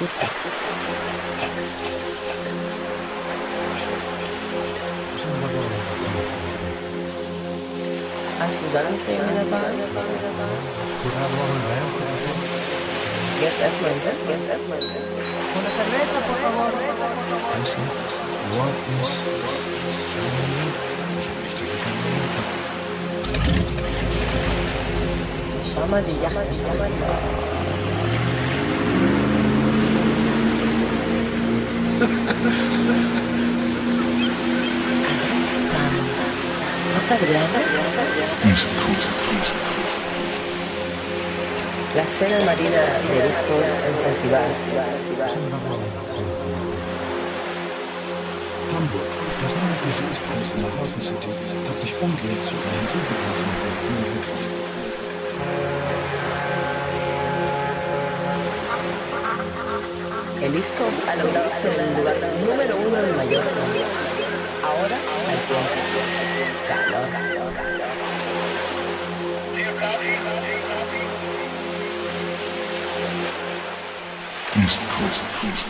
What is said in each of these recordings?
Hast du Sonnencreme in der Bahn? Jetzt erstmal ein Wind, jetzt erstmal ein Wind. Una cerveza, por favor. What is Schau mal die Yacht, schau mal die Yacht. East Coast? La cena marina de discos en Zanzibar. Hamburg, das neue Viertel Ostens in der Hafen City, hat sich umgehend zu einem Übergangsmodell entwickelt. El Iscos ha logrado ser el lugar número uno en Mallorca. Ahora hay tiempo. Calor. East.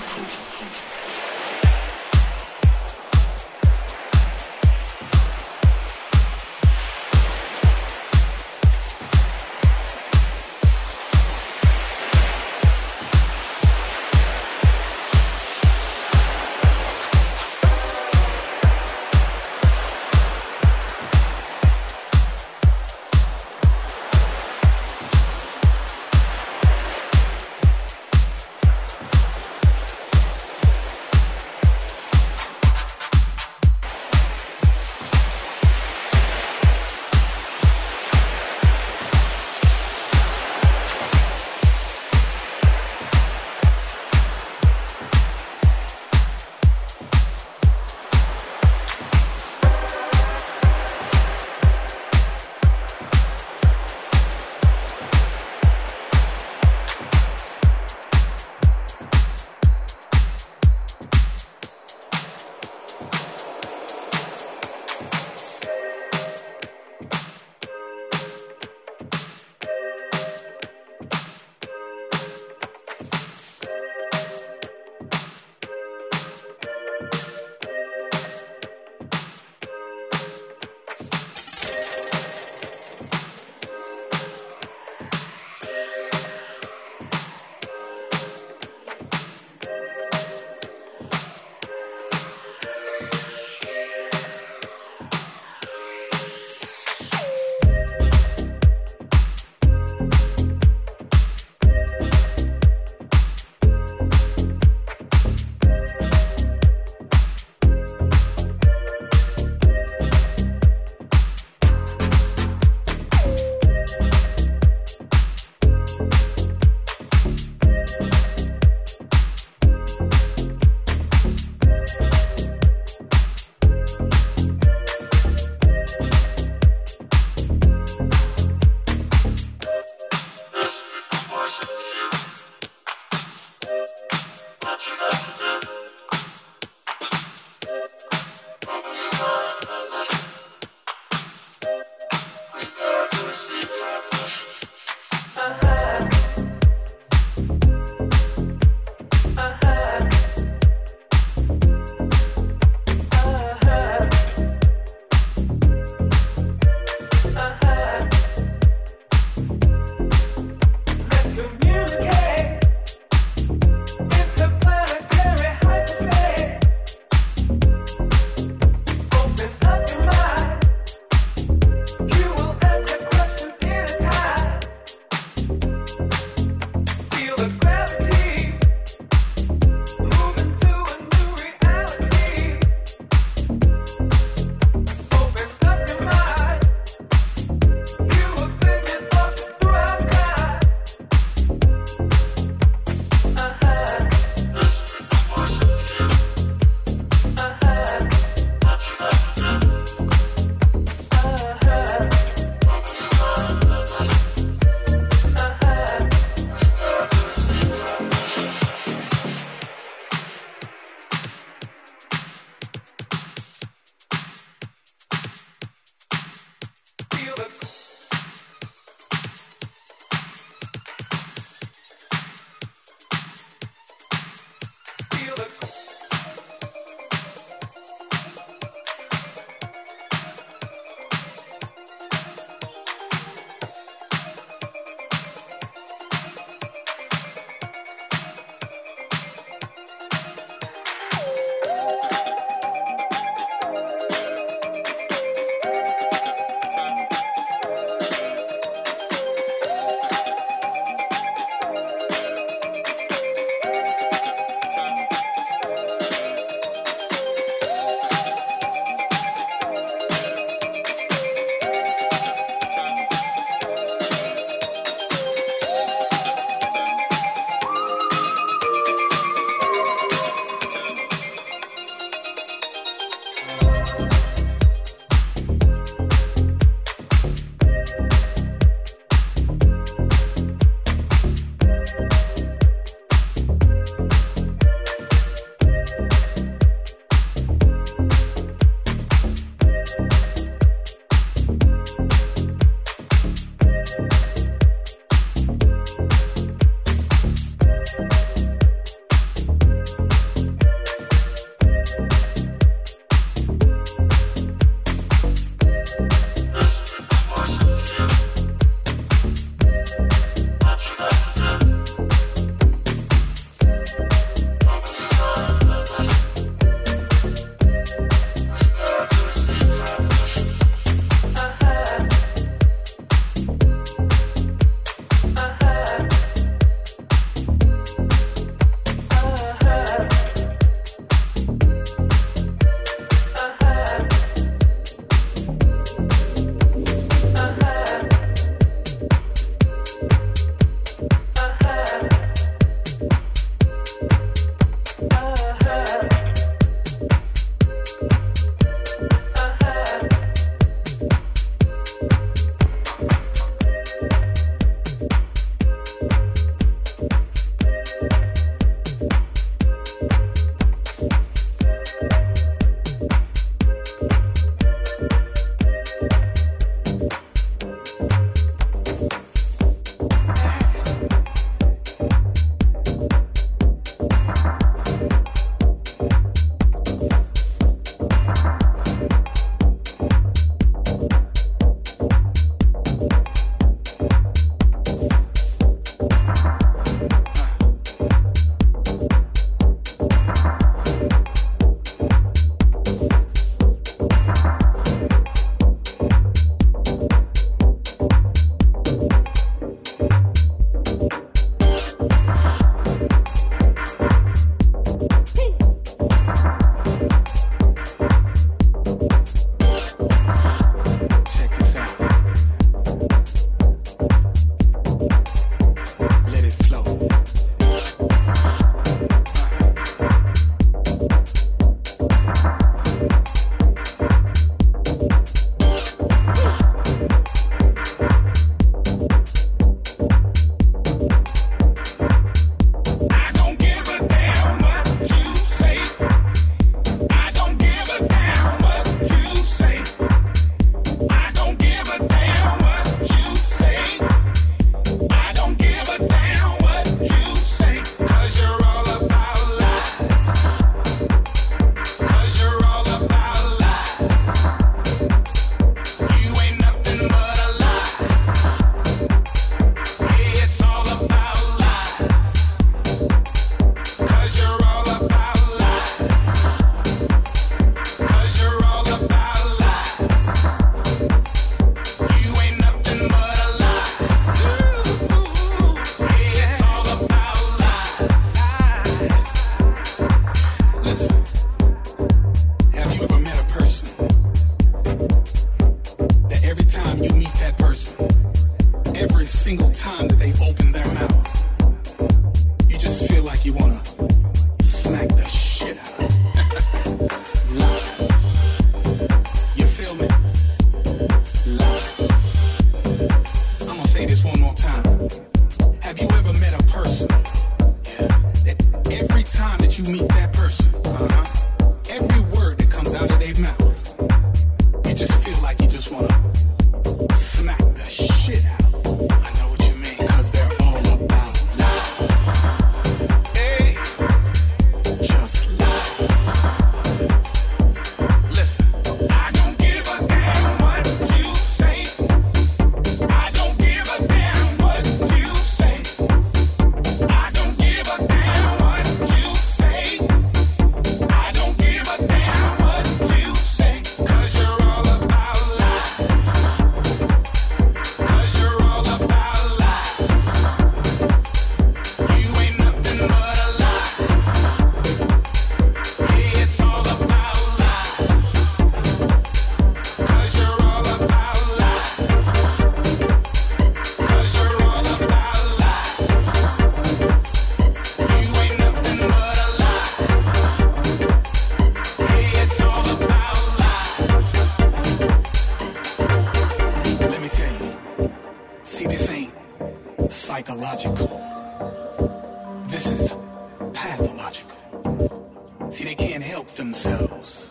psychological. This is pathological. See, they can't help themselves.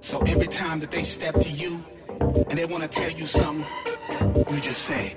So every time that they step to you and they want to tell you something, you just say,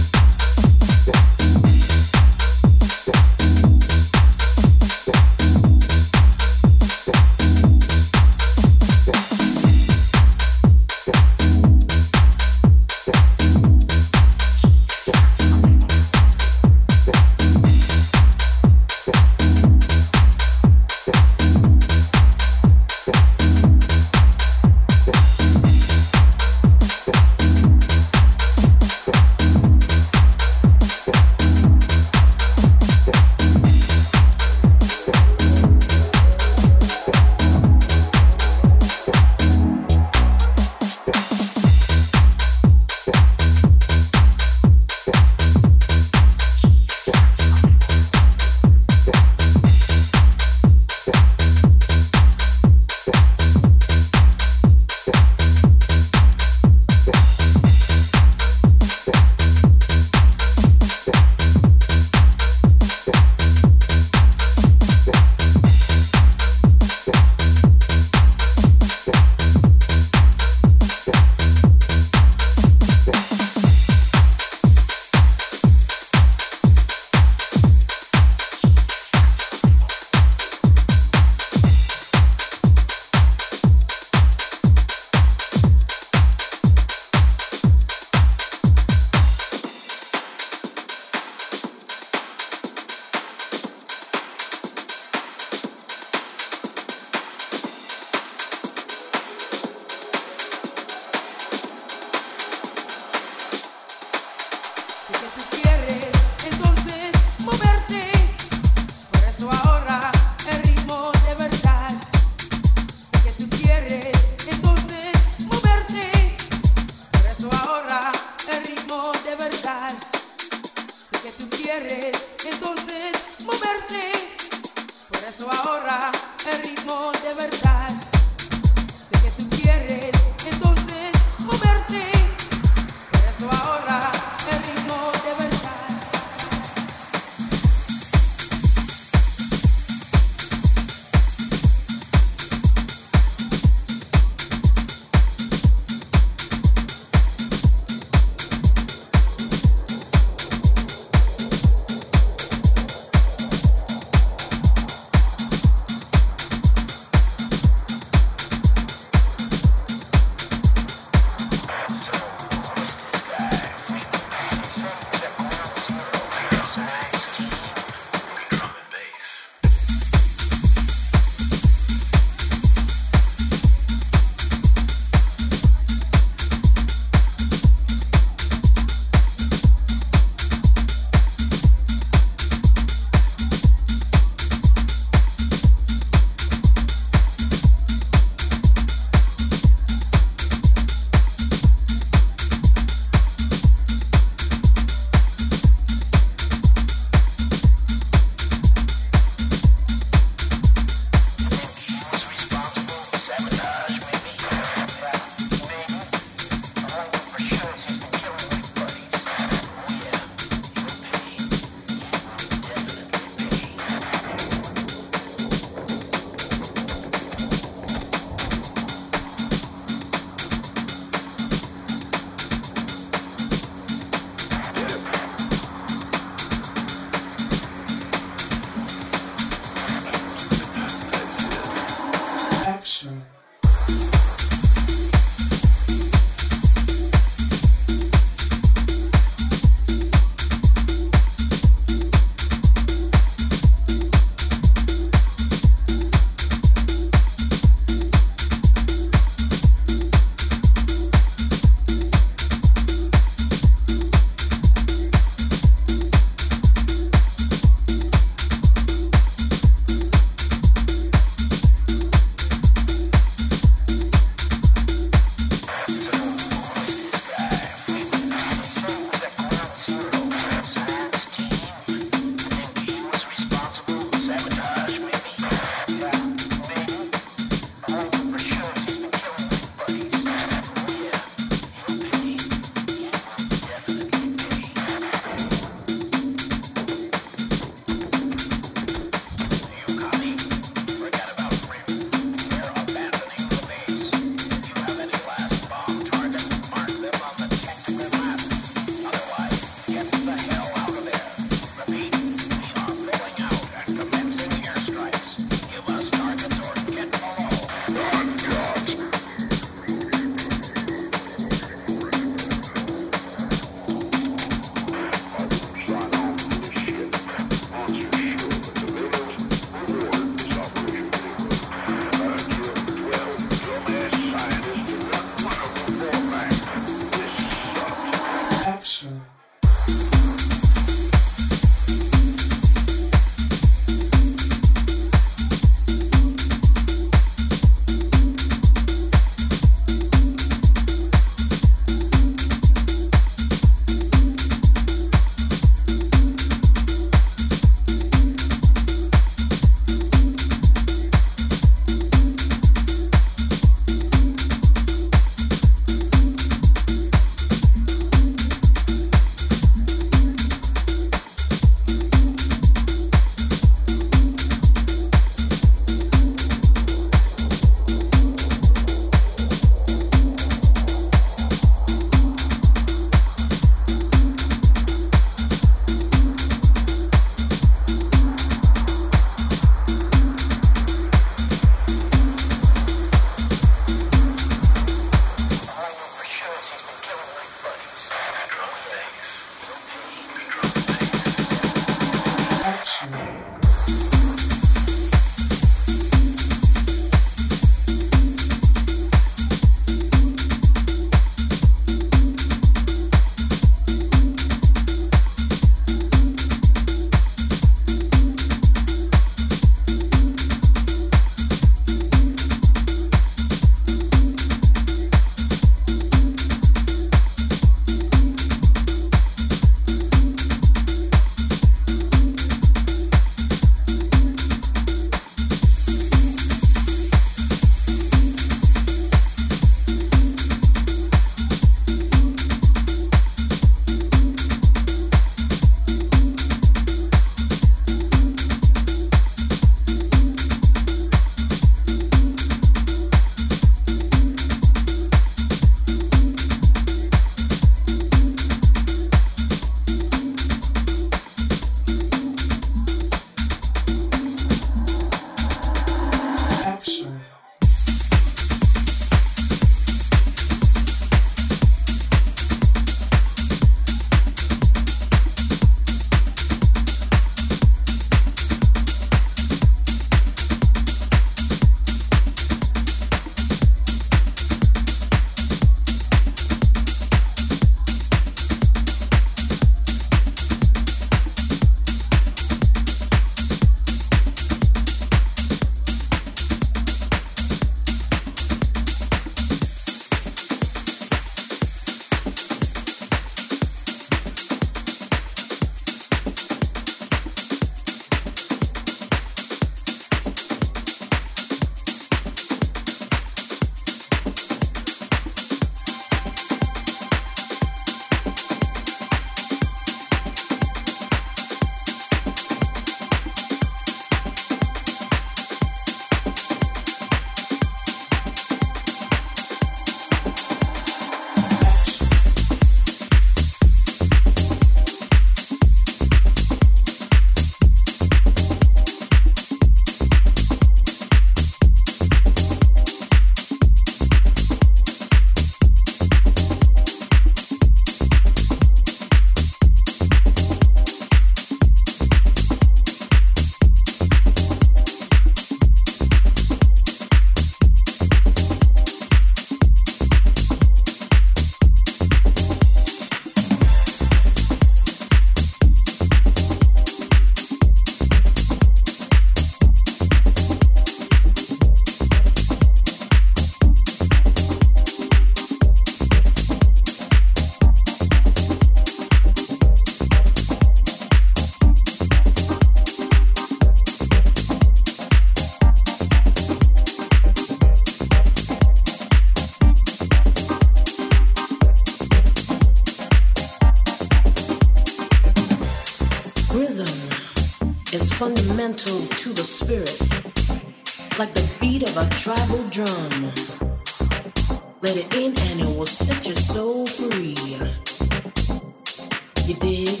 You dig?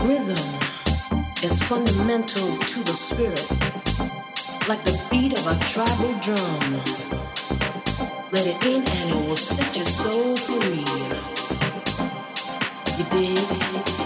Rhythm is fundamental to the spirit, like the beat of a tribal drum. Let it in and it will set your soul free. You dig?